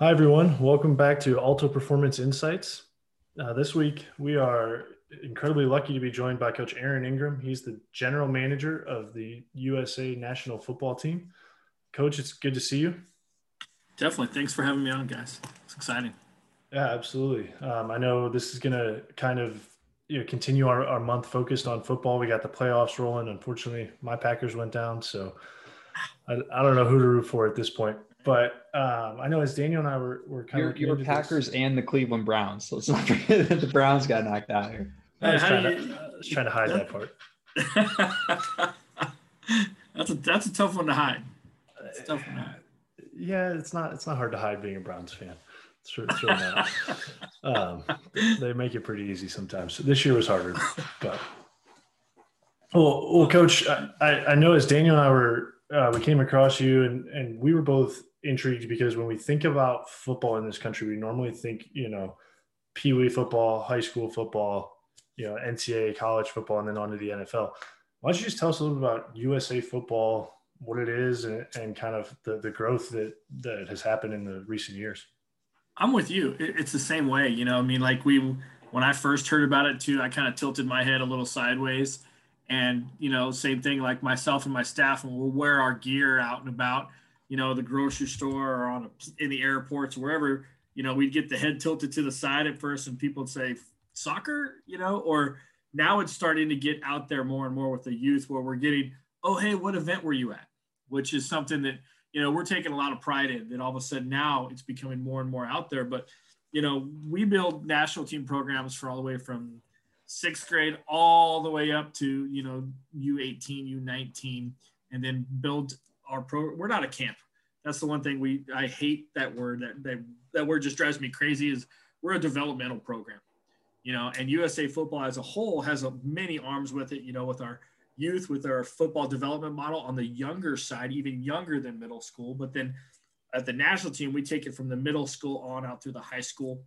Hi, everyone. Welcome back to Alto Performance Insights. Uh, this week, we are incredibly lucky to be joined by Coach Aaron Ingram. He's the general manager of the USA national football team. Coach, it's good to see you. Definitely. Thanks for having me on, guys. It's exciting. Yeah, absolutely. Um, I know this is going to kind of you know continue our, our month focused on football. We got the playoffs rolling. Unfortunately, my Packers went down, so I, I don't know who to root for at this point. But um, I know as Daniel and I were, were kind you're, of you're Packers this. and the Cleveland Browns, so let's not forget that the Browns got knocked out here. I was, trying, you, to, I was trying to hide that part. that's a that's a tough one to hide. It's tough one to hide. Yeah, it's not it's not hard to hide being a Browns fan. It's, it's really not. um, they make it pretty easy sometimes. This year was harder, but well, well, Coach, I, I know as Daniel and I were uh, we came across you and and we were both intrigued because when we think about football in this country, we normally think you know pee wee football, high school football, you know NCAA college football, and then on to the NFL. Why don't you just tell us a little bit about USA football, what it is, and, and kind of the, the growth that that has happened in the recent years? I'm with you. It's the same way, you know. I mean, like we when I first heard about it too, I kind of tilted my head a little sideways, and you know, same thing. Like myself and my staff, and we'll wear our gear out and about, you know, the grocery store or on a, in the airports, wherever. You know, we'd get the head tilted to the side at first, and people would say, "Soccer," you know, or now it's starting to get out there more and more with the youth, where we're getting, "Oh, hey, what event were you at?" Which is something that you know we're taking a lot of pride in. That all of a sudden now it's becoming more and more out there, but you know, we build national team programs for all the way from sixth grade all the way up to you know U18, U19, and then build our pro. We're not a camp. That's the one thing we I hate that word. That that that word just drives me crazy. Is we're a developmental program, you know, and USA football as a whole has a, many arms with it. You know, with our youth, with our football development model on the younger side, even younger than middle school, but then at the national team, we take it from the middle school on out through the high school.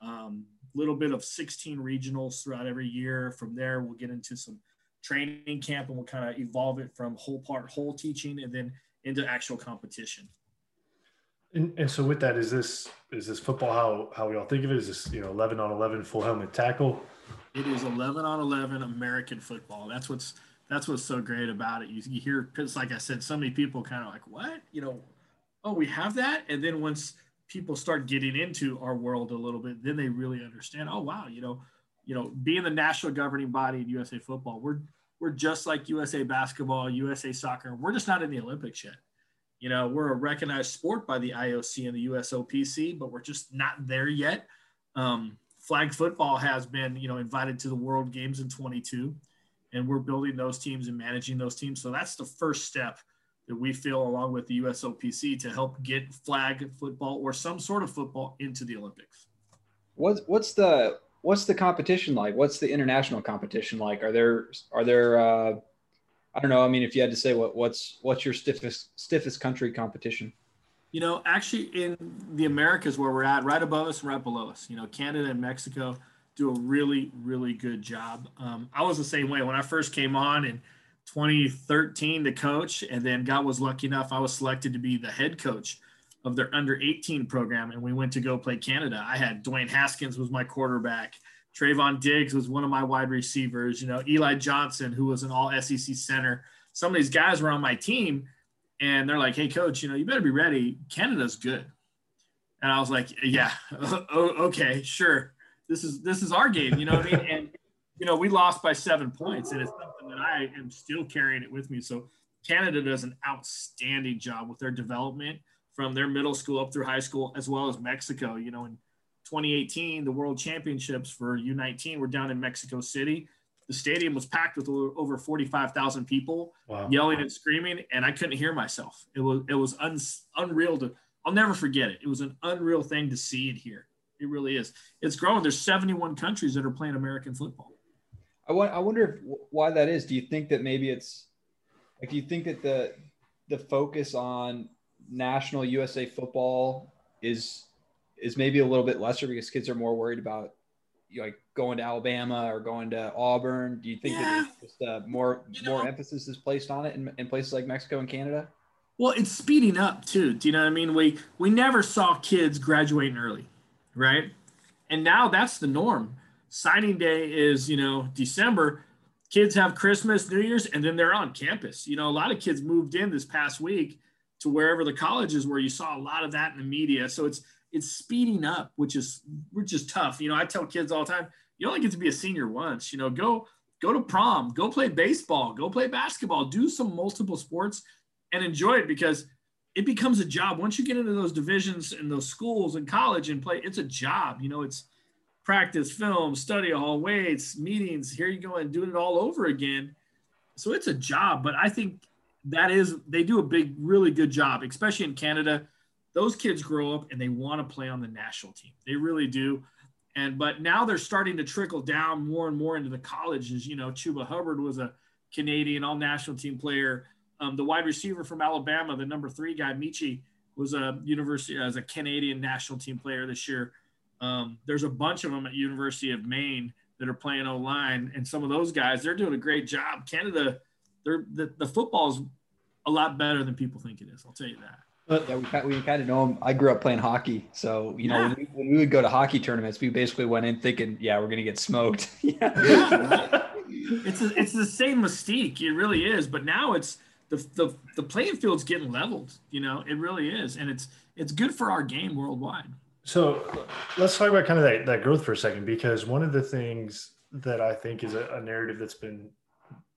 Um, little bit of 16 regionals throughout every year. From there, we'll get into some training camp and we'll kind of evolve it from whole part, whole teaching, and then into actual competition. And, and so with that, is this is this football how how we all think of it? Is this you know 11 on 11 full helmet tackle? It is 11 on 11 American football. That's what's that's what's so great about it. You, you hear because like I said, so many people kind of like what you know, oh we have that, and then once people start getting into our world a little bit, then they really understand. Oh wow, you know, you know, being the national governing body in USA football, we're we're just like USA basketball, USA soccer. We're just not in the Olympics yet. You know, we're a recognized sport by the IOC and the USOPC, but we're just not there yet. Um, flag football has been, you know, invited to the World Games in 22, and we're building those teams and managing those teams. So that's the first step that we feel, along with the USOPC, to help get flag football or some sort of football into the Olympics. What's what's the what's the competition like? What's the international competition like? Are there are there uh, I don't know. I mean, if you had to say what what's what's your stiffest stiffest country competition? You know, actually, in the Americas where we're at, right above us and right below us, you know, Canada and Mexico do a really really good job. Um, I was the same way when I first came on and 2013 to coach, and then God was lucky enough I was selected to be the head coach of their under 18 program, and we went to go play Canada. I had Dwayne Haskins was my quarterback. Trevon Diggs was one of my wide receivers. You know, Eli Johnson, who was an all SEC center. Some of these guys were on my team, and they're like, "Hey, coach, you know, you better be ready. Canada's good." And I was like, "Yeah, oh, okay, sure. This is this is our game." You know what I mean? And you know, we lost by seven points, and it's that I am still carrying it with me. So Canada does an outstanding job with their development from their middle school up through high school, as well as Mexico. You know, in 2018, the World Championships for U19 were down in Mexico City. The stadium was packed with over 45,000 people wow. yelling and screaming, and I couldn't hear myself. It was it was un, unreal to. I'll never forget it. It was an unreal thing to see and hear. It really is. It's growing. There's 71 countries that are playing American football. I, w- I wonder if, why that is. Do you think that maybe it's like, do you think that the, the focus on national USA football is, is maybe a little bit lesser because kids are more worried about you know, like going to Alabama or going to Auburn? Do you think yeah. that just uh, more, you know, more emphasis is placed on it in, in places like Mexico and Canada? Well, it's speeding up too. Do you know what I mean? We we never saw kids graduating early, right? And now that's the norm. Signing day is, you know, December. Kids have Christmas, New Year's, and then they're on campus. You know, a lot of kids moved in this past week to wherever the colleges were. You saw a lot of that in the media. So it's it's speeding up, which is which is tough. You know, I tell kids all the time, you only get to be a senior once. You know, go go to prom, go play baseball, go play basketball, do some multiple sports and enjoy it because it becomes a job. Once you get into those divisions and those schools and college and play, it's a job. You know, it's practice, film, study hall, weights, meetings. Here you go and doing it all over again. So it's a job, but I think that is they do a big, really good job, especially in Canada. Those kids grow up and they want to play on the national team. They really do. And but now they're starting to trickle down more and more into the colleges. You know, Chuba Hubbard was a Canadian all national team player. Um, the wide receiver from Alabama, the number three guy, Metchie, was a university as a Canadian national team player this year. Um, there's a bunch of them at University of Maine that are playing O line, and some of those guys they're doing a great job. Canada, they're the, the football is a lot better than people think it is. I'll tell you that. But yeah, we, we kind of know them. I grew up playing hockey, so you know yeah. when, we, when, we, would go to hockey tournaments, we basically went in thinking, "Yeah, we're gonna get smoked." yeah, yeah it's a, it's the same mystique. It really is. But now it's the, the the playing field's getting leveled. You know, it really is, and it's it's good for our game worldwide. So let's talk about kind of that, that growth for a second, because one of the things that I think is a, a narrative that's been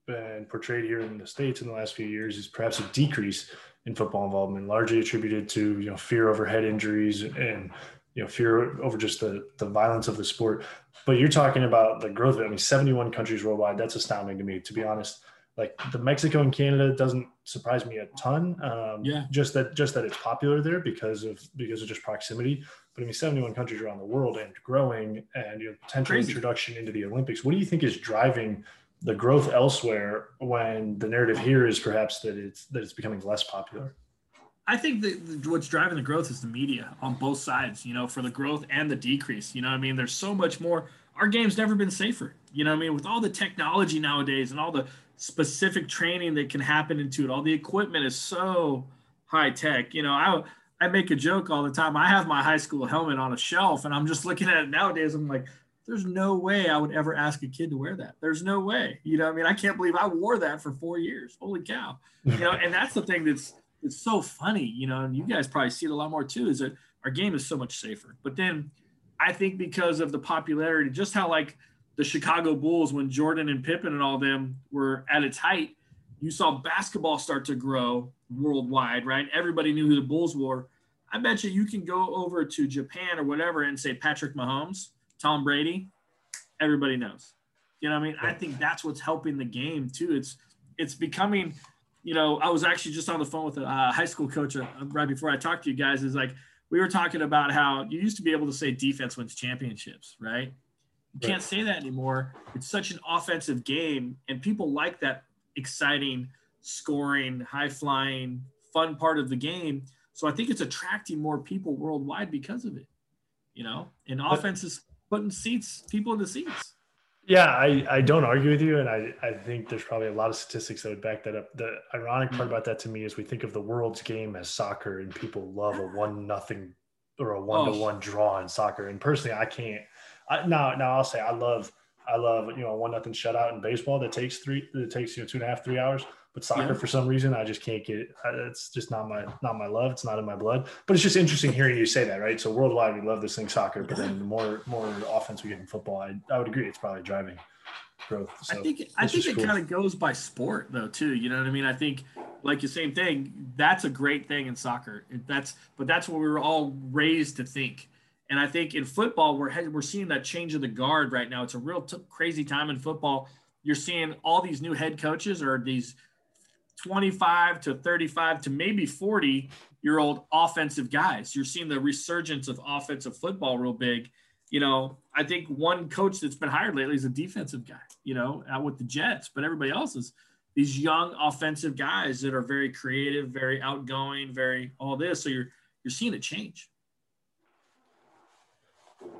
been portrayed here in the states in the last few years is perhaps a decrease in football involvement, largely attributed to you know fear over head injuries and you know fear over just the the violence of the sport. But you're talking about the growth. Of, I mean, 71 countries worldwide. That's astounding to me, to be honest like the Mexico and Canada doesn't surprise me a ton. Um, yeah. Just that just that it's popular there because of because of just proximity. But I mean, 71 countries around the world and growing, and your potential Crazy. introduction into the Olympics. What do you think is driving the growth elsewhere when the narrative here is perhaps that it's that it's becoming less popular? I think that what's driving the growth is the media on both sides, you know, for the growth and the decrease. You know, I mean, there's so much more. Our game's never been safer. You know, I mean, with all the technology nowadays and all the specific training that can happen into it. All the equipment is so high tech. You know, I I make a joke all the time. I have my high school helmet on a shelf, and I'm just looking at it nowadays. I'm like, there's no way I would ever ask a kid to wear that. There's no way. You know, I mean, I can't believe I wore that for four years. Holy cow! You know, and that's the thing that's it's so funny. You know, and you guys probably see it a lot more too. Is that our game is so much safer. But then, I think because of the popularity, just how like the Chicago Bulls when Jordan and Pippen and all them were at its height, you saw basketball start to grow worldwide, right? Everybody knew who the Bulls were. I bet you you can go over to Japan or whatever and say Patrick Mahomes, Tom Brady, everybody knows. You know what I mean? I think that's what's helping the game too. It's it's becoming, you know, I was actually just on the phone with a uh, high school coach uh, right before I talked to you guys. Is like we were talking about how you used to be able to say defense wins championships, right? You can't say that anymore. It's such an offensive game, and people like that exciting, scoring, high flying, fun part of the game. So I think it's attracting more people worldwide because of it. You know, and offense is putting seats, people in the seats. Yeah, I, I don't argue with you. And I, I think there's probably a lot of statistics that would back that up. The ironic part mm-hmm. about that to me is we think of the world's game as soccer and people love a one nothing or a one to one draw in soccer. And personally, I can't I, now, now I'll say I love, I love, you know, a one nothing shutout in baseball that takes three, that takes you know two and a half, three hours. But soccer, yeah. for some reason, I just can't get. It's just not my, not my love. It's not in my blood. But it's just interesting hearing you say that, right? So worldwide, we love this thing, soccer. But then the more, more offense we get in football, I, I would agree, it's probably driving growth. So I think, I think it cool. kind of goes by sport though, too. You know what I mean? I think like the same thing. That's a great thing in soccer. That's, but that's what we were all raised to think and I think in football, we're we're seeing that change of the guard right now. It's a real t- crazy time in football. You're seeing all these new head coaches or these 25 to 35 to maybe 40 year old offensive guys. You're seeing the resurgence of offensive football real big. You know, I think one coach that's been hired lately is a defensive guy, you know, out with the Jets, but everybody else is these young offensive guys that are very creative, very outgoing, very all this. So you're you're seeing a change.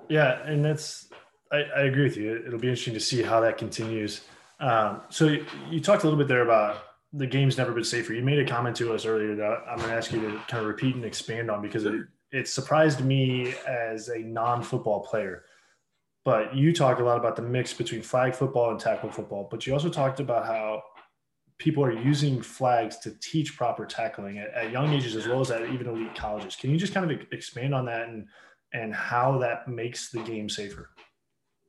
Yeah, and that's I, I, agree with you. It'll be interesting to see how that continues. Um, so you, you, talked a little bit there about the game's never been safer. You made a comment to us earlier that I'm going to ask you to kind of repeat and expand on because it, it surprised me as a non-football player. But you talked a lot about the mix between flag football and tackle football. But you also talked about how people are using flags to teach proper tackling at, at young ages as well as at even elite colleges. Can you just kind of expand on that and and how that makes the game safer?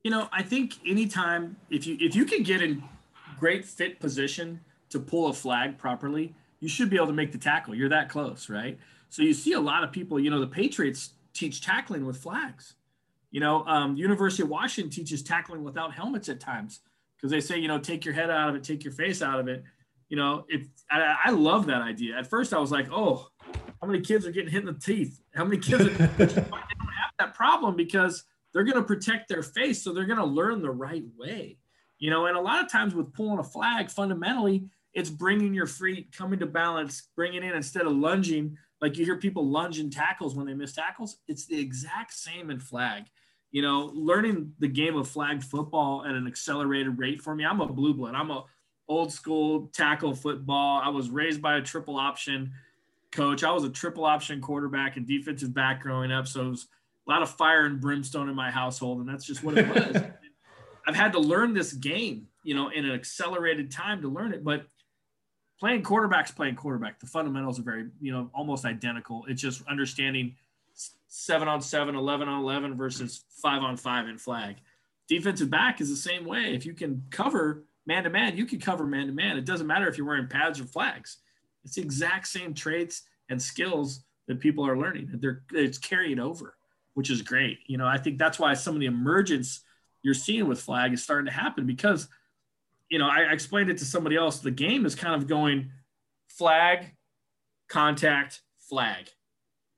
You know, I think anytime if you if you can get in great fit position to pull a flag properly, you should be able to make the tackle. You're that close, right? So you see a lot of people, you know, the Patriots teach tackling with flags. You know, um, University of Washington teaches tackling without helmets at times because they say, you know, take your head out of it, take your face out of it. You know, if I, I love that idea. At first, I was like, oh, how many kids are getting hit in the teeth? How many kids are, they don't have that problem because they're going to protect their face, so they're going to learn the right way. You know, and a lot of times with pulling a flag, fundamentally, it's bringing your feet, coming to balance, bringing in instead of lunging. Like you hear people lunge in tackles when they miss tackles. It's the exact same in flag. You know, learning the game of flag football at an accelerated rate for me. I'm a blue blood. I'm a old school tackle football. I was raised by a triple option coach. I was a triple option quarterback and defensive back growing up. So it was a lot of fire and brimstone in my household, and that's just what it was. I've had to learn this game, you know, in an accelerated time to learn it. But playing quarterback's playing quarterback. The fundamentals are very, you know, almost identical. It's just understanding seven on seven, 11 on 11 versus five on five in flag. Defensive back is the same way. If you can cover man to man, you can cover man to man. It doesn't matter if you're wearing pads or flags. It's the exact same traits and skills that people are learning. They're it's carried over, which is great. You know, I think that's why some of the emergence you're seeing with flag is starting to happen because, you know, I, I explained it to somebody else. The game is kind of going flag, contact, flag.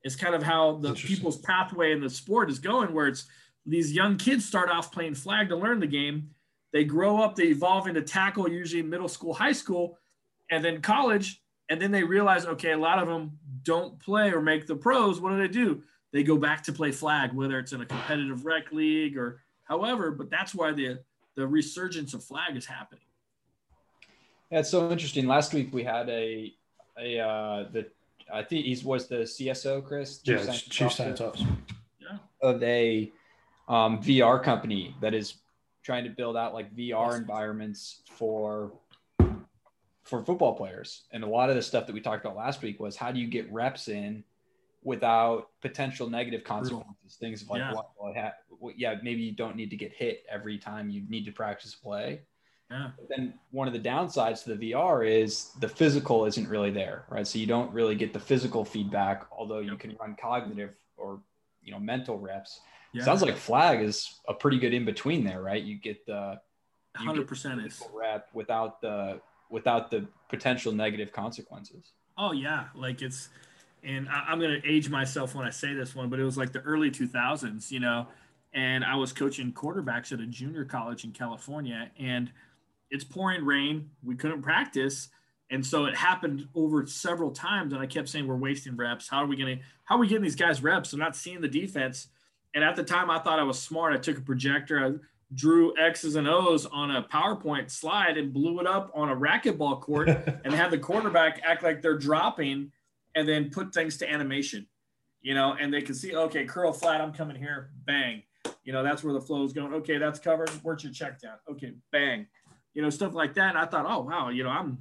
It's kind of how the people's pathway in the sport is going, where it's these young kids start off playing flag to learn the game. They grow up, they evolve into tackle, usually middle school, high school, and then college and then they realize, okay, a lot of them don't play or make the pros. What do they do? They go back to play flag, whether it's in a competitive rec league or however. But that's why the the resurgence of flag is happening. Yeah, it's so interesting. Last week we had a a uh, the I think he was the CSO, Chris. Chief yeah, science chief science officer. Yeah. Of a um, VR company that is trying to build out like VR environments for for football players. And a lot of the stuff that we talked about last week was how do you get reps in without potential negative consequences? Things like, yeah. Well, well, ha- well, yeah, maybe you don't need to get hit every time you need to practice play. Yeah. But then one of the downsides to the VR is the physical isn't really there, right? So you don't really get the physical feedback, although you can run cognitive or you know mental reps. Yeah. Sounds like flag is a pretty good in between there, right? You get the hundred percent is rep without the without the potential negative consequences. Oh yeah, like it's, and I, am gonna age myself when I say this one, but it was like the early 2000s, you know, and I was coaching quarterbacks at a junior college in California, and it's pouring rain. We couldn't practice, and so it happened over several times, and I kept saying we're wasting reps. How are we gonna? How are we getting these guys reps? They're not seeing the defense. And at the time, I thought I was smart. I took a projector. I drew X's and O's on a PowerPoint slide and blew it up on a racquetball court and had the quarterback act like they're dropping and then put things to animation, you know, and they can see, okay, curl flat, I'm coming here, bang. You know, that's where the flow is going. Okay, that's covered. Where's your check down? Okay, bang. You know, stuff like that. And I thought, oh wow, you know, I'm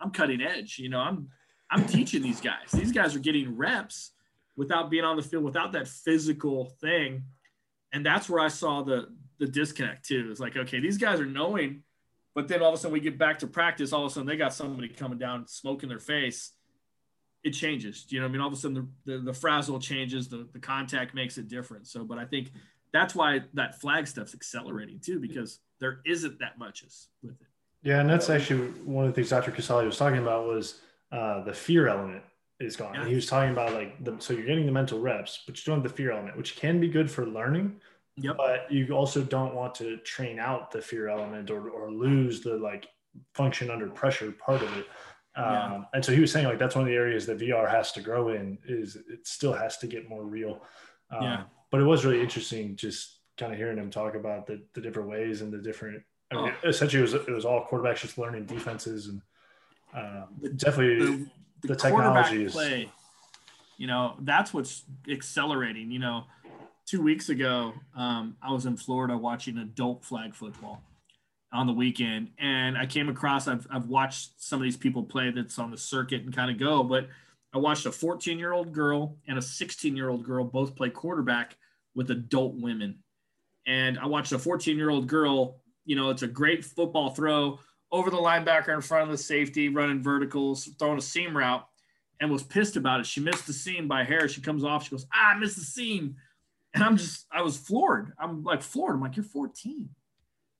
I'm cutting edge. You know, I'm I'm teaching these guys. These guys are getting reps without being on the field, without that physical thing. And that's where I saw the the disconnect too. It's like, okay, these guys are knowing, but then all of a sudden we get back to practice, all of a sudden they got somebody coming down, smoking their face. It changes. You know I mean? All of a sudden the, the, the frazzle changes, the, the contact makes it different. So, but I think that's why that flag stuff's accelerating too, because there isn't that much with it. Yeah. And that's actually one of the things Dr. Casali was talking about was uh, the fear element is gone. Yeah. And he was talking about like, the, so you're getting the mental reps, but you don't have the fear element, which can be good for learning, Yep. But you also don't want to train out the fear element or, or lose the like function under pressure part of it. Um, yeah. And so he was saying like that's one of the areas that VR has to grow in is it still has to get more real. Um, yeah. But it was really interesting just kind of hearing him talk about the, the different ways and the different. I mean, oh. essentially, it was it was all quarterbacks just learning defenses and Um, definitely, the, the, the technology is. Play, you know, that's what's accelerating. You know, two weeks ago, um, I was in Florida watching adult flag football on the weekend, and I came across. I've I've watched some of these people play that's on the circuit and kind of go, but I watched a 14 year old girl and a 16 year old girl both play quarterback with adult women, and I watched a 14 year old girl. You know, it's a great football throw over the linebacker in front of the safety, running verticals, throwing a seam route, and was pissed about it. She missed the seam by hair. She comes off. She goes, ah, I missed the seam. And I'm just, I was floored. I'm like floored. I'm like, you're 14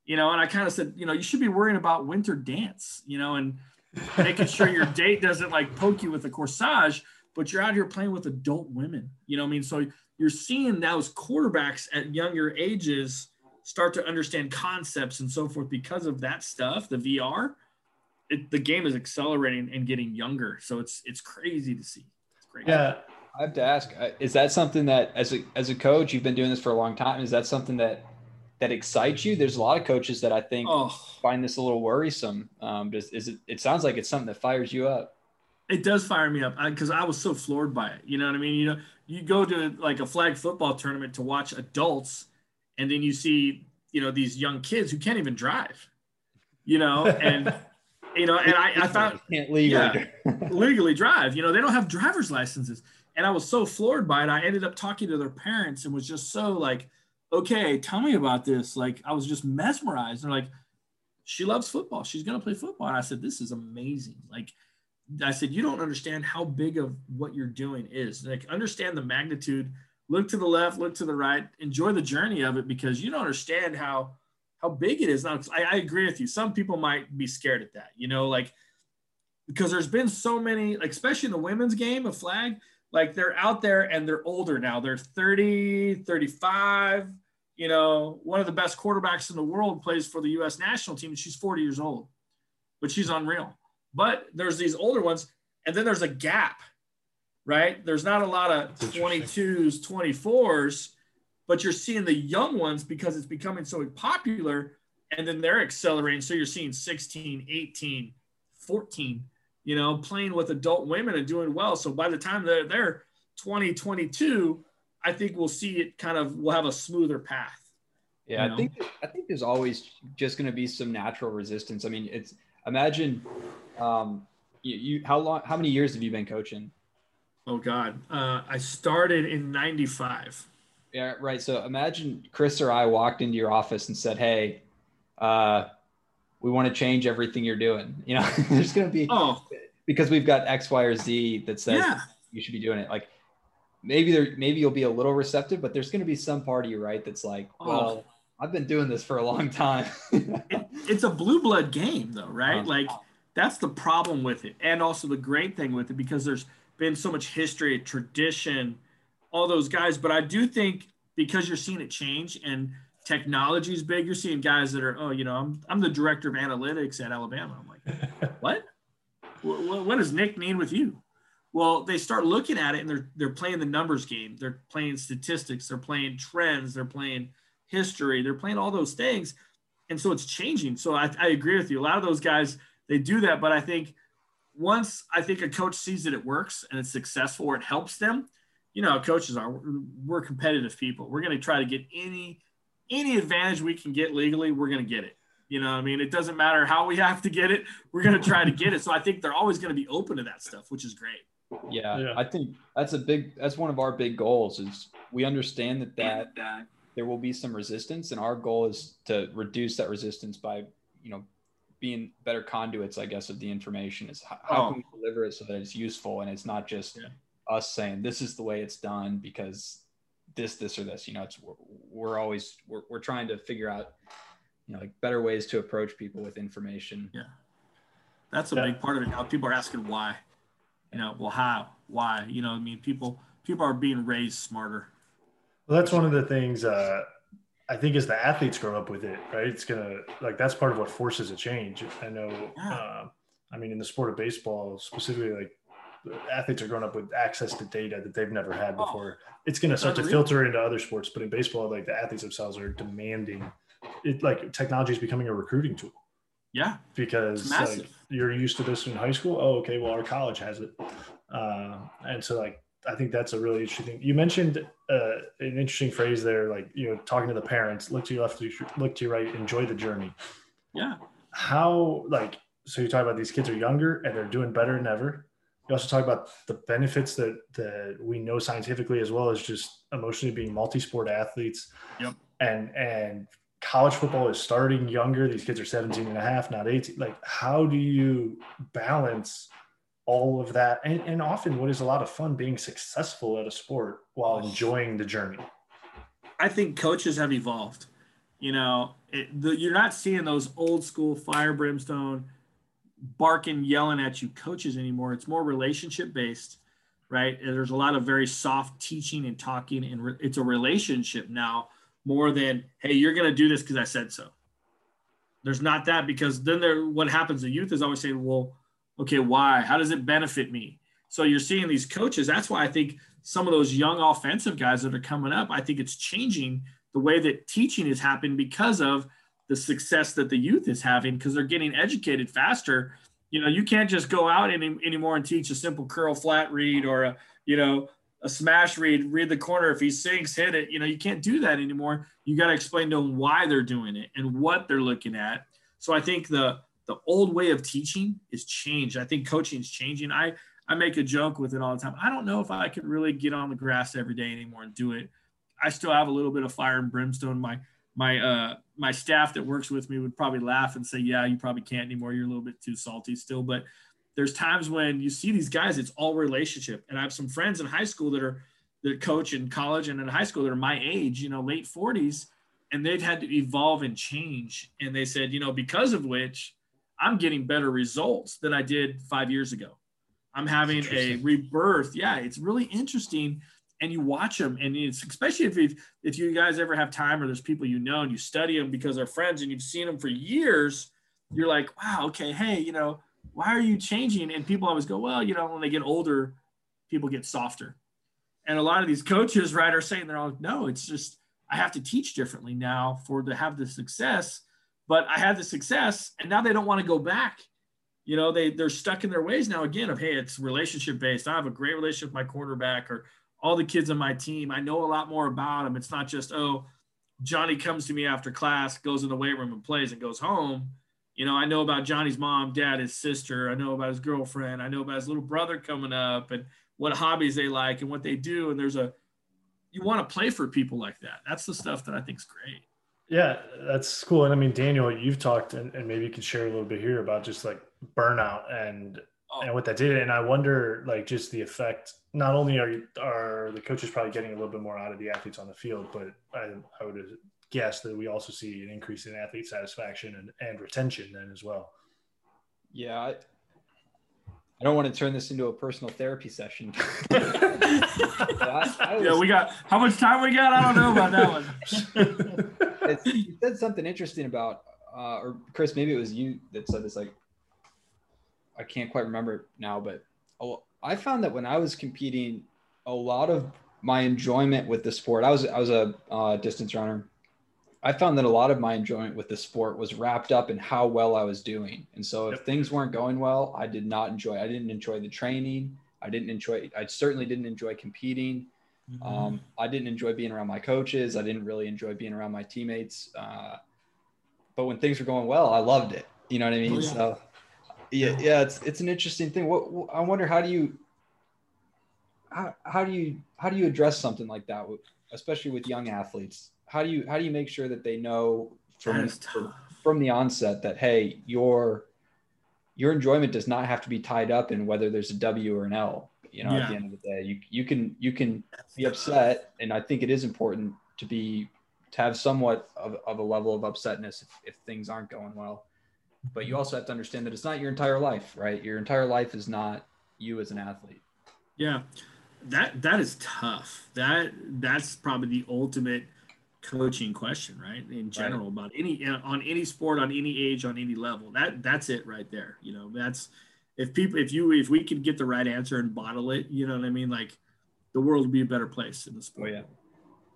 you know, and I kind of said, you know, you should be worrying about winter dance, you know, and making sure your date doesn't like poke you with a corsage, but you're out here playing with adult women, you know I mean? So you're seeing those quarterbacks at younger ages start to understand concepts and so forth because of that stuff, the VR. It, the game is accelerating and getting younger. So it's it's crazy to see. It's great. Yeah. I have to ask, uh, is that something that as a as a coach, you've been doing this for a long time? Is that something that that excites you? There's a lot of coaches that I think oh. find this a little worrisome. Um, does, is it? It sounds like it's something that fires you up. It does fire me up because I, I, was so floored by it. You know what I mean? You know, you go to like a flag football tournament to watch adults, and then you see you know these young kids who can't even drive. You know, and you know, and I, I found can't legally yeah, legally drive. You know, they don't have driver's licenses, and I was so floored by it. I ended up talking to their parents and was just so like okay, tell me about this. Like I was just mesmerized. They're like, she loves football. She's gonna play football. And I said, this is amazing. Like I said, you don't understand how big of what you're doing is. Like understand the magnitude. Look to the left, look to the right. Enjoy the journey of it because you don't understand how how big it is. Now, I, I agree with you. Some people might be scared at that. You know, like because there's been so many, like especially in the women's game of flag like they're out there and they're older now. They're 30, 35. You know, one of the best quarterbacks in the world plays for the US national team and she's 40 years old, but she's unreal. But there's these older ones, and then there's a gap, right? There's not a lot of 22s, 24s, but you're seeing the young ones because it's becoming so popular, and then they're accelerating. So you're seeing 16, 18, 14 you know, playing with adult women and doing well. So by the time they're there, 2022, I think we'll see it kind of we'll have a smoother path. Yeah, you know? I think I think there's always just going to be some natural resistance. I mean, it's imagine um, you, you how long how many years have you been coaching? Oh God, uh, I started in '95. Yeah, right. So imagine Chris or I walked into your office and said, "Hey, uh, we want to change everything you're doing. You know, there's going to be oh. because we've got X, Y, or Z that says yeah. you should be doing it. Like maybe there, maybe you'll be a little receptive, but there's going to be some part of you, right? That's like, oh. well, I've been doing this for a long time. it, it's a blue blood game, though, right? Uh-huh. Like that's the problem with it, and also the great thing with it because there's been so much history, tradition, all those guys. But I do think because you're seeing it change and technology is big. You're seeing guys that are, oh, you know, I'm, I'm the director of analytics at Alabama. I'm like, what? what? What does Nick mean with you? Well, they start looking at it and they're they're playing the numbers game. They're playing statistics. They're playing trends. They're playing history. They're playing all those things, and so it's changing. So I, I agree with you. A lot of those guys they do that, but I think once I think a coach sees that it works and it's successful or it helps them, you know, coaches are we're competitive people. We're going to try to get any any advantage we can get legally, we're going to get it. You know, I mean, it doesn't matter how we have to get it, we're going to try to get it. So I think they're always going to be open to that stuff, which is great. Yeah, yeah, I think that's a big, that's one of our big goals is we understand that, that that there will be some resistance and our goal is to reduce that resistance by, you know, being better conduits, I guess, of the information is how, how oh. can we deliver it so that it's useful and it's not just yeah. us saying this is the way it's done because this, this, or this. You know, it's we're, we're always we're, we're trying to figure out you know like better ways to approach people with information. Yeah, that's a yeah. big part of it. Now people are asking why. You know, well, how, why? You know, I mean, people people are being raised smarter. Well, that's one of the things. Uh, I think as the athletes grow up with it, right? It's gonna like that's part of what forces a change. I know. Yeah. Uh, I mean, in the sport of baseball, specifically, like athletes are growing up with access to data that they've never had oh, before. Oh, it's going to start to filter into other sports, but in baseball, like the athletes themselves are demanding it. Like technology is becoming a recruiting tool. Yeah. Because like, you're used to this in high school. Oh, okay. Well, our college has it. Uh, and so like, I think that's a really interesting thing. You mentioned uh, an interesting phrase there, like, you know, talking to the parents, look to your left, look to your right, enjoy the journey. Yeah. How, like, so you talk about these kids are younger and they're doing better than ever. You also talk about the benefits that, that we know scientifically, as well as just emotionally being multi-sport athletes. Yep. And, and college football is starting younger. These kids are 17 and a half, not 18. Like, how do you balance all of that? And, and often what is a lot of fun being successful at a sport while enjoying the journey? I think coaches have evolved. You know, it, the, you're not seeing those old school fire brimstone barking, yelling at you coaches anymore. It's more relationship based, right? And there's a lot of very soft teaching and talking, and re- it's a relationship now more than hey you're going to do this because i said so there's not that because then there what happens the youth is always saying well okay why how does it benefit me so you're seeing these coaches that's why i think some of those young offensive guys that are coming up i think it's changing the way that teaching is happened because of the success that the youth is having because they're getting educated faster you know you can't just go out any, anymore and teach a simple curl flat read or a you know a smash read, read the corner. If he sinks, hit it. You know, you can't do that anymore. You got to explain to them why they're doing it and what they're looking at. So I think the the old way of teaching is changed. I think coaching is changing. I I make a joke with it all the time. I don't know if I could really get on the grass every day anymore and do it. I still have a little bit of fire and brimstone. My my uh my staff that works with me would probably laugh and say, "Yeah, you probably can't anymore. You're a little bit too salty still." But there's times when you see these guys, it's all relationship. And I have some friends in high school that are that coach in college and in high school that are my age, you know, late 40s, and they've had to evolve and change. And they said, you know, because of which I'm getting better results than I did five years ago. I'm having a rebirth. Yeah, it's really interesting. And you watch them, and it's especially if you if you guys ever have time or there's people you know and you study them because they're friends and you've seen them for years. You're like, wow, okay, hey, you know, why are you changing? And people always go, well, you know, when they get older, people get softer. And a lot of these coaches, right, are saying they're all, no, it's just, I have to teach differently now for to have the success. But I had the success and now they don't want to go back. You know, they, they're stuck in their ways now again of, hey, it's relationship based. I have a great relationship with my quarterback or all the kids on my team. I know a lot more about them. It's not just, oh, Johnny comes to me after class, goes in the weight room and plays and goes home you know, I know about Johnny's mom, dad, his sister. I know about his girlfriend. I know about his little brother coming up and what hobbies they like and what they do. And there's a, you want to play for people like that. That's the stuff that I think is great. Yeah, that's cool. And I mean, Daniel, you've talked, and, and maybe you can share a little bit here about just like burnout and oh. and what that did. And I wonder, like, just the effect. Not only are you, are the coaches probably getting a little bit more out of the athletes on the field, but I, I would guess that we also see an increase in athlete satisfaction and, and retention then as well. Yeah. I, I don't want to turn this into a personal therapy session. I, I was, yeah, we got how much time we got? I don't know about that one. you said something interesting about, uh, or Chris, maybe it was you that said this. Like, I can't quite remember now, but I found that when I was competing, a lot of my enjoyment with the sport, I was I was a uh, distance runner, I found that a lot of my enjoyment with the sport was wrapped up in how well I was doing. And so if yep. things weren't going well, I did not enjoy. I didn't enjoy the training. I didn't enjoy. I certainly didn't enjoy competing. Mm-hmm. Um, I didn't enjoy being around my coaches. I didn't really enjoy being around my teammates. Uh, but when things were going well, I loved it. You know what I mean? Oh, yeah. So yeah, yeah, it's it's an interesting thing. What I wonder, how do you how, how do you how do you address something like that, especially with young athletes? how do you how do you make sure that they know from from the onset that hey your your enjoyment does not have to be tied up in whether there's a W or an L. You know, yeah. at the end of the day, you you can you can be upset, and I think it is important to be to have somewhat of, of a level of upsetness if, if things aren't going well. But you also have to understand that it's not your entire life, right? Your entire life is not you as an athlete. Yeah, that that is tough. That that's probably the ultimate coaching question, right? In general, right. about any on any sport, on any age, on any level. That that's it right there. You know, that's if people if you if we could get the right answer and bottle it, you know what I mean? Like the world would be a better place in the sport. Oh yeah.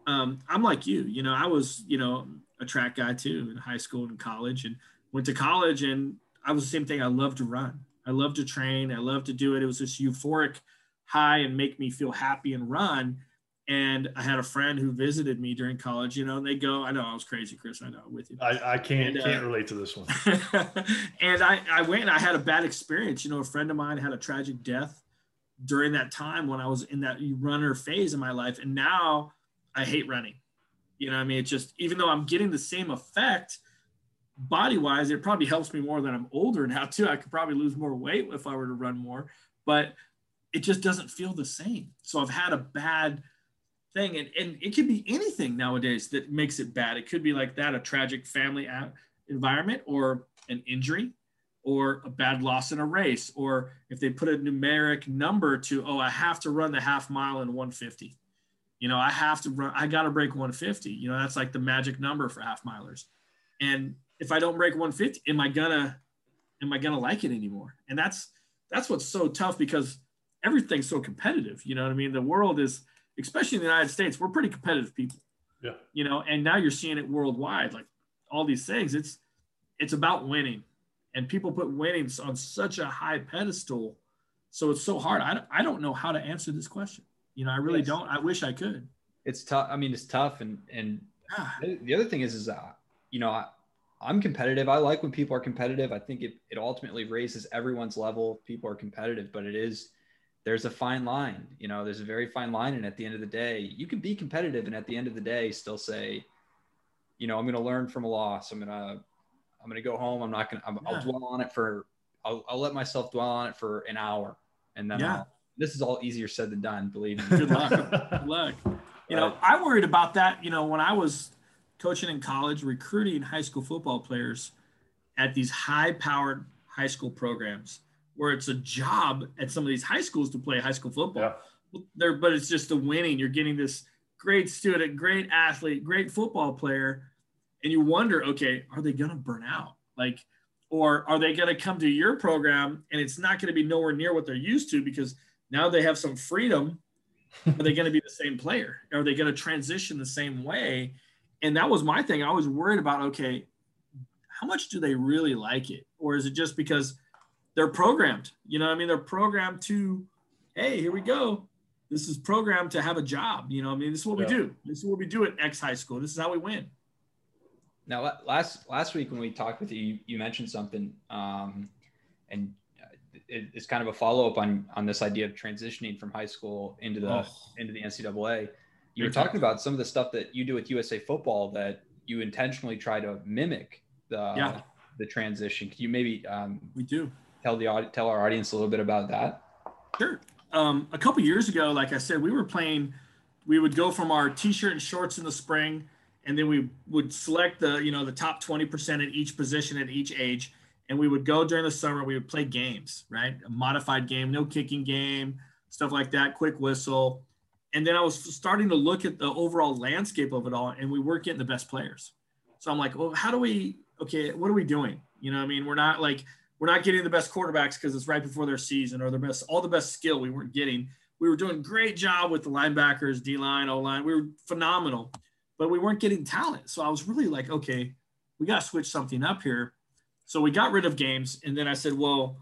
Um, I'm like you. You know, I was you know a track guy too in high school and college, and went to college and I was the same thing. I love to run. I love to train. I love to do it. It was this euphoric high and make me feel happy and run. And I had a friend who visited me during college, you know, and they go, I know I was crazy, Chris. I know with you. I, I can't, and, can't uh, relate to this one. and I, I went I had a bad experience. You know, a friend of mine had a tragic death during that time when I was in that runner phase in my life. And now I hate running. You know, I mean, it's just, even though I'm getting the same effect body wise, it probably helps me more that I'm older now too. I could probably lose more weight if I were to run more, but it just doesn't feel the same. So I've had a bad thing and, and it could be anything nowadays that makes it bad. It could be like that, a tragic family environment or an injury or a bad loss in a race, or if they put a numeric number to, oh, I have to run the half mile in 150. You know, I have to run, I got to break 150. You know, that's like the magic number for half milers. And if I don't break 150, am I gonna, am I gonna like it anymore? And that's, that's what's so tough because everything's so competitive. You know what I mean? The world is, especially in the United States, we're pretty competitive people. Yeah. You know, and now you're seeing it worldwide, like all these things. It's, it's about winning and people put winning on such a high pedestal. So it's so hard. I, I don't know how to answer this question. You know, I really yes. don't. I wish I could. It's tough. I mean, it's tough. And, and the other thing is, is, uh, you know, I, I'm competitive. I like when people are competitive. I think it, it ultimately raises everyone's level. People are competitive, but it is, there's a fine line, you know, there's a very fine line. And at the end of the day, you can be competitive and at the end of the day, still say, you know, I'm going to learn from a loss. I'm going to, I'm going to go home. I'm not going to, I'll dwell on it for, I'll, I'll, let myself dwell on it for an hour. And then yeah. this is all easier said than done, believe me. Good luck. Good luck. You know, I worried about that, you know, when I was coaching in college, recruiting high school football players at these high powered high school programs where it's a job at some of these high schools to play high school football. Yeah. There, but it's just the winning. You're getting this great student, great athlete, great football player and you wonder, okay, are they going to burn out? Like, or are they going to come to your program and it's not going to be nowhere near what they're used to because now they have some freedom? are they going to be the same player? Are they going to transition the same way? And that was my thing. I was worried about, okay, how much do they really like it? Or is it just because they're programmed? You know, I mean, they're programmed to, hey, here we go. This is programmed to have a job. You know, I mean, this is what yeah. we do. This is what we do at X high school. This is how we win. Now, last last week when we talked with you, you, mentioned something, um, and it, it's kind of a follow up on on this idea of transitioning from high school into the oh. into the NCAA. You were talking about some of the stuff that you do with USA Football that you intentionally try to mimic the yeah. the transition. Can you maybe um, we do tell the tell our audience a little bit about that? Sure. Um, a couple years ago, like I said, we were playing. We would go from our t-shirt and shorts in the spring and then we would select the you know the top 20% at each position at each age and we would go during the summer we would play games right a modified game no kicking game stuff like that quick whistle and then i was starting to look at the overall landscape of it all and we weren't getting the best players so i'm like well how do we okay what are we doing you know i mean we're not like we're not getting the best quarterbacks because it's right before their season or the best all the best skill we weren't getting we were doing great job with the linebackers d line o line we were phenomenal but we weren't getting talent. So I was really like, okay, we got to switch something up here. So we got rid of games. And then I said, well,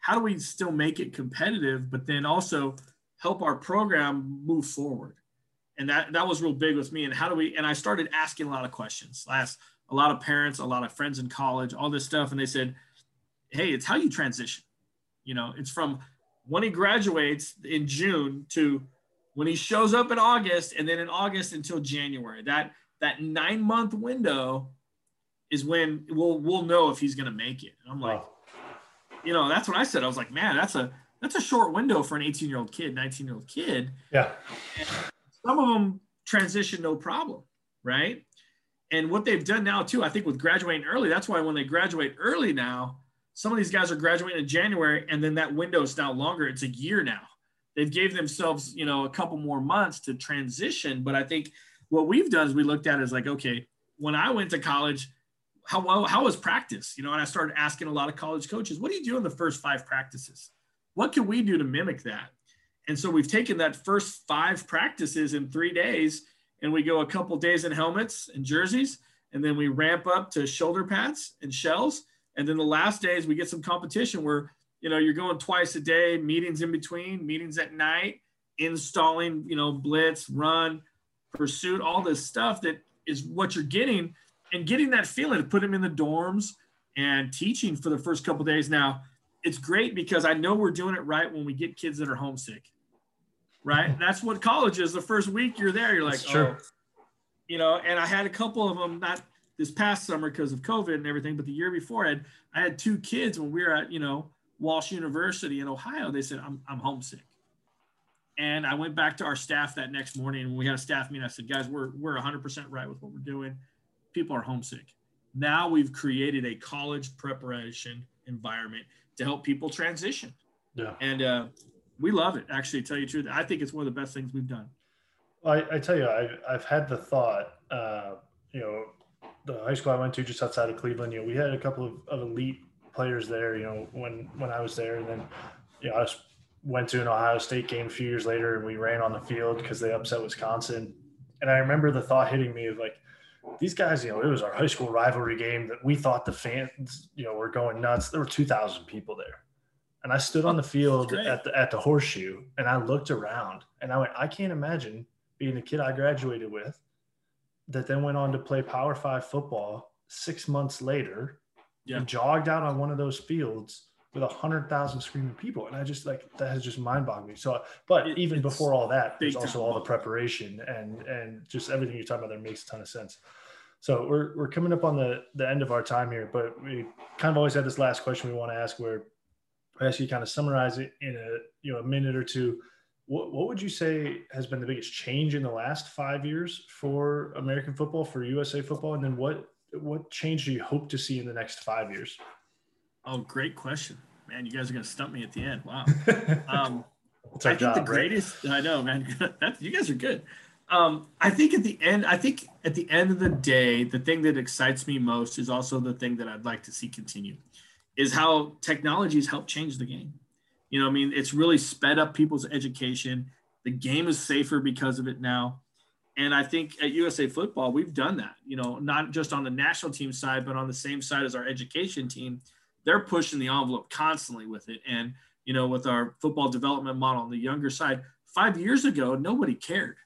how do we still make it competitive, but then also help our program move forward? And that, that was real big with me. And how do we, and I started asking a lot of questions. I asked a lot of parents, a lot of friends in college, all this stuff. And they said, hey, it's how you transition. You know, it's from when he graduates in June to when he shows up in August and then in August until January. That that nine month window is when we'll we'll know if he's gonna make it. And I'm like, wow. you know, that's what I said. I was like, man, that's a that's a short window for an 18 year old kid, 19 year old kid. Yeah. And some of them transition no problem, right? And what they've done now too, I think with graduating early, that's why when they graduate early now, some of these guys are graduating in January, and then that window is now longer. It's a year now they've gave themselves you know a couple more months to transition but i think what we've done is we looked at it as like okay when i went to college how well how was practice you know and i started asking a lot of college coaches what do you do in the first five practices what can we do to mimic that and so we've taken that first five practices in three days and we go a couple days in helmets and jerseys and then we ramp up to shoulder pads and shells. And then the last days we get some competition where, you know, you're going twice a day, meetings in between, meetings at night, installing, you know, blitz, run, pursuit, all this stuff that is what you're getting and getting that feeling to put them in the dorms and teaching for the first couple days. Now, it's great because I know we're doing it right when we get kids that are homesick. Right? That's what college is. The first week you're there, you're like, oh, you know, and I had a couple of them, not this past summer because of COVID and everything, but the year before I had, I had two kids when we were at, you know, Walsh University in Ohio. They said, I'm, I'm homesick. And I went back to our staff that next morning and we had a staff meeting. I said, guys, we're, we're 100% right with what we're doing. People are homesick. Now we've created a college preparation environment to help people transition. Yeah. And uh, we love it, actually, to tell you the truth. I think it's one of the best things we've done. I, I tell you, I've, I've had the thought, uh, you know, the high school I went to just outside of Cleveland, you know, we had a couple of, of elite players there, you know, when, when I was there. And then, you know, I was, went to an Ohio State game a few years later and we ran on the field because they upset Wisconsin. And I remember the thought hitting me of like, these guys, you know, it was our high school rivalry game that we thought the fans, you know, were going nuts. There were 2,000 people there. And I stood on the oh, field at the, at the horseshoe and I looked around and I went, I can't imagine being the kid I graduated with that then went on to play Power Five football six months later yeah. and jogged out on one of those fields with a hundred thousand screaming people. And I just like that has just mind boggled me. So, but it, even before all that, there's also all the preparation and and just everything you're talking about there makes a ton of sense. So we're we're coming up on the the end of our time here, but we kind of always had this last question we want to ask where I ask you kind of summarize it in a you know a minute or two. What, what would you say has been the biggest change in the last five years for American football, for USA football, and then what what change do you hope to see in the next five years? Oh, great question, man! You guys are going to stump me at the end. Wow. Um, I think job, the greatest. Right? I know, man. That's, you guys are good. Um, I think at the end, I think at the end of the day, the thing that excites me most is also the thing that I'd like to see continue, is how technologies help change the game. You know, I mean, it's really sped up people's education. The game is safer because of it now. And I think at USA Football, we've done that, you know, not just on the national team side, but on the same side as our education team they're pushing the envelope constantly with it. And, you know, with our football development model on the younger side, five years ago, nobody cared.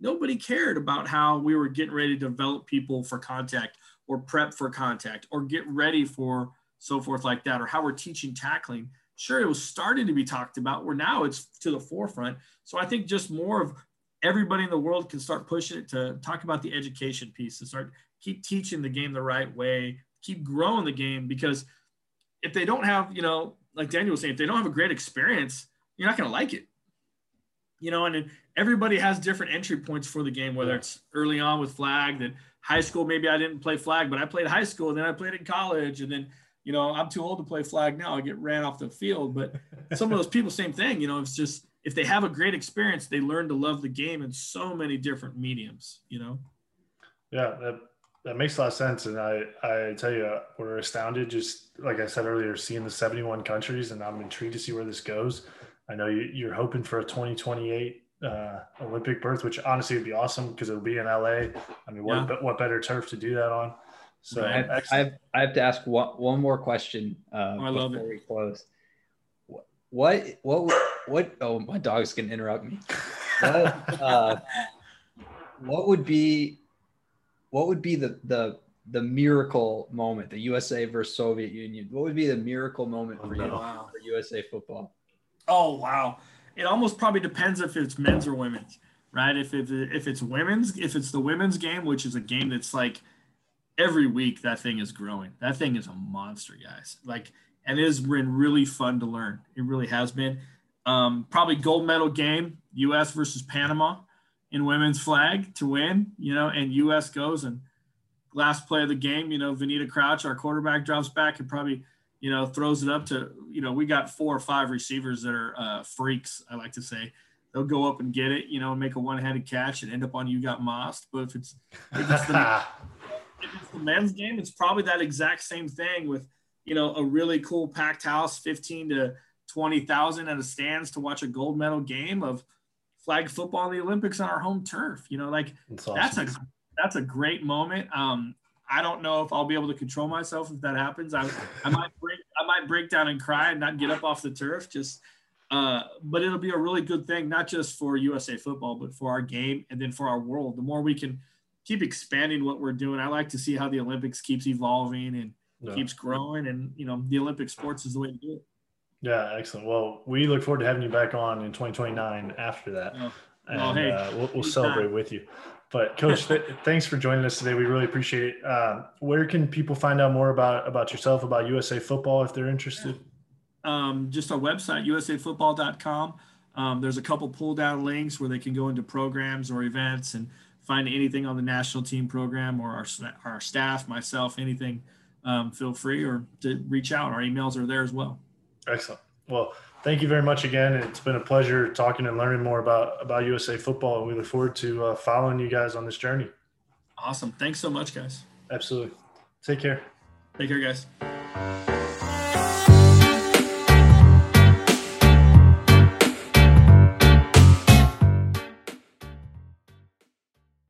Nobody cared about how we were getting ready to develop people for contact or prep for contact or get ready for so forth like that, or how we're teaching tackling. Sure, it was starting to be talked about where now it's to the forefront. So I think just more of everybody in the world can start pushing it to talk about the education piece to start keep teaching the game the right way, keep growing the game because if they don't have, you know, like Daniel was saying, if they don't have a great experience, you're not going to like it. You know, and everybody has different entry points for the game, whether it's early on with flag, that high school, maybe I didn't play flag, but I played high school, and then I played in college, and then, you know, I'm too old to play flag now. I get ran off the field. But some of those people, same thing, you know, it's just if they have a great experience, they learn to love the game in so many different mediums, you know? Yeah, that that makes a lot of sense. And I, I tell you, we're astounded, just like I said earlier, seeing the 71 countries, and I'm intrigued to see where this goes. I know you, are hoping for a 2028 uh, Olympic berth, which honestly would be awesome because it'll be in LA. I mean, what, yeah. what better turf to do that on? So I have, I have, I have to ask one, one more question uh, oh, I love before it. we close. What, what, what, oh, my dog's going to interrupt me. What, uh, what would be what would be the the the miracle moment, the USA versus Soviet Union? What would be the miracle moment for you wow. for USA football? Oh wow! It almost probably depends if it's men's or women's, right? If it, if it's women's, if it's the women's game, which is a game that's like every week that thing is growing. That thing is a monster, guys. Like, and it has been really fun to learn. It really has been. Um, probably gold medal game, U.S. versus Panama in women's flag to win, you know, and U.S. goes and last play of the game, you know, Vanita Crouch, our quarterback, drops back and probably, you know, throws it up to, you know, we got four or five receivers that are uh, freaks, I like to say. They'll go up and get it, you know, and make a one-handed catch and end up on you got mossed. But if it's if it's, the, if it's the men's game, it's probably that exact same thing with, you know, a really cool packed house, 15 to 20,000 at a stands to watch a gold medal game of – flag football in the Olympics on our home turf. You know, like that's, awesome. that's a that's a great moment. Um, I don't know if I'll be able to control myself if that happens. I, I might break I might break down and cry and not get up off the turf. Just, uh, but it'll be a really good thing, not just for USA football, but for our game and then for our world. The more we can keep expanding what we're doing, I like to see how the Olympics keeps evolving and yeah. keeps growing. And you know, the Olympic sports is the way to do it. Yeah, excellent. Well, we look forward to having you back on in 2029 after that. Oh. And well, hey, uh, we'll, we'll celebrate with you. But coach, th- thanks for joining us today. We really appreciate it. Uh, where can people find out more about about yourself, about USA football, if they're interested? Um, just our website, usafootball.com. Um, there's a couple pull down links where they can go into programs or events and find anything on the national team program or our, our staff, myself, anything. Um, feel free or to reach out. Our emails are there as well. Excellent. Well, thank you very much again. It's been a pleasure talking and learning more about about USA football, and we look forward to uh, following you guys on this journey. Awesome. Thanks so much, guys. Absolutely. Take care. Take care, guys.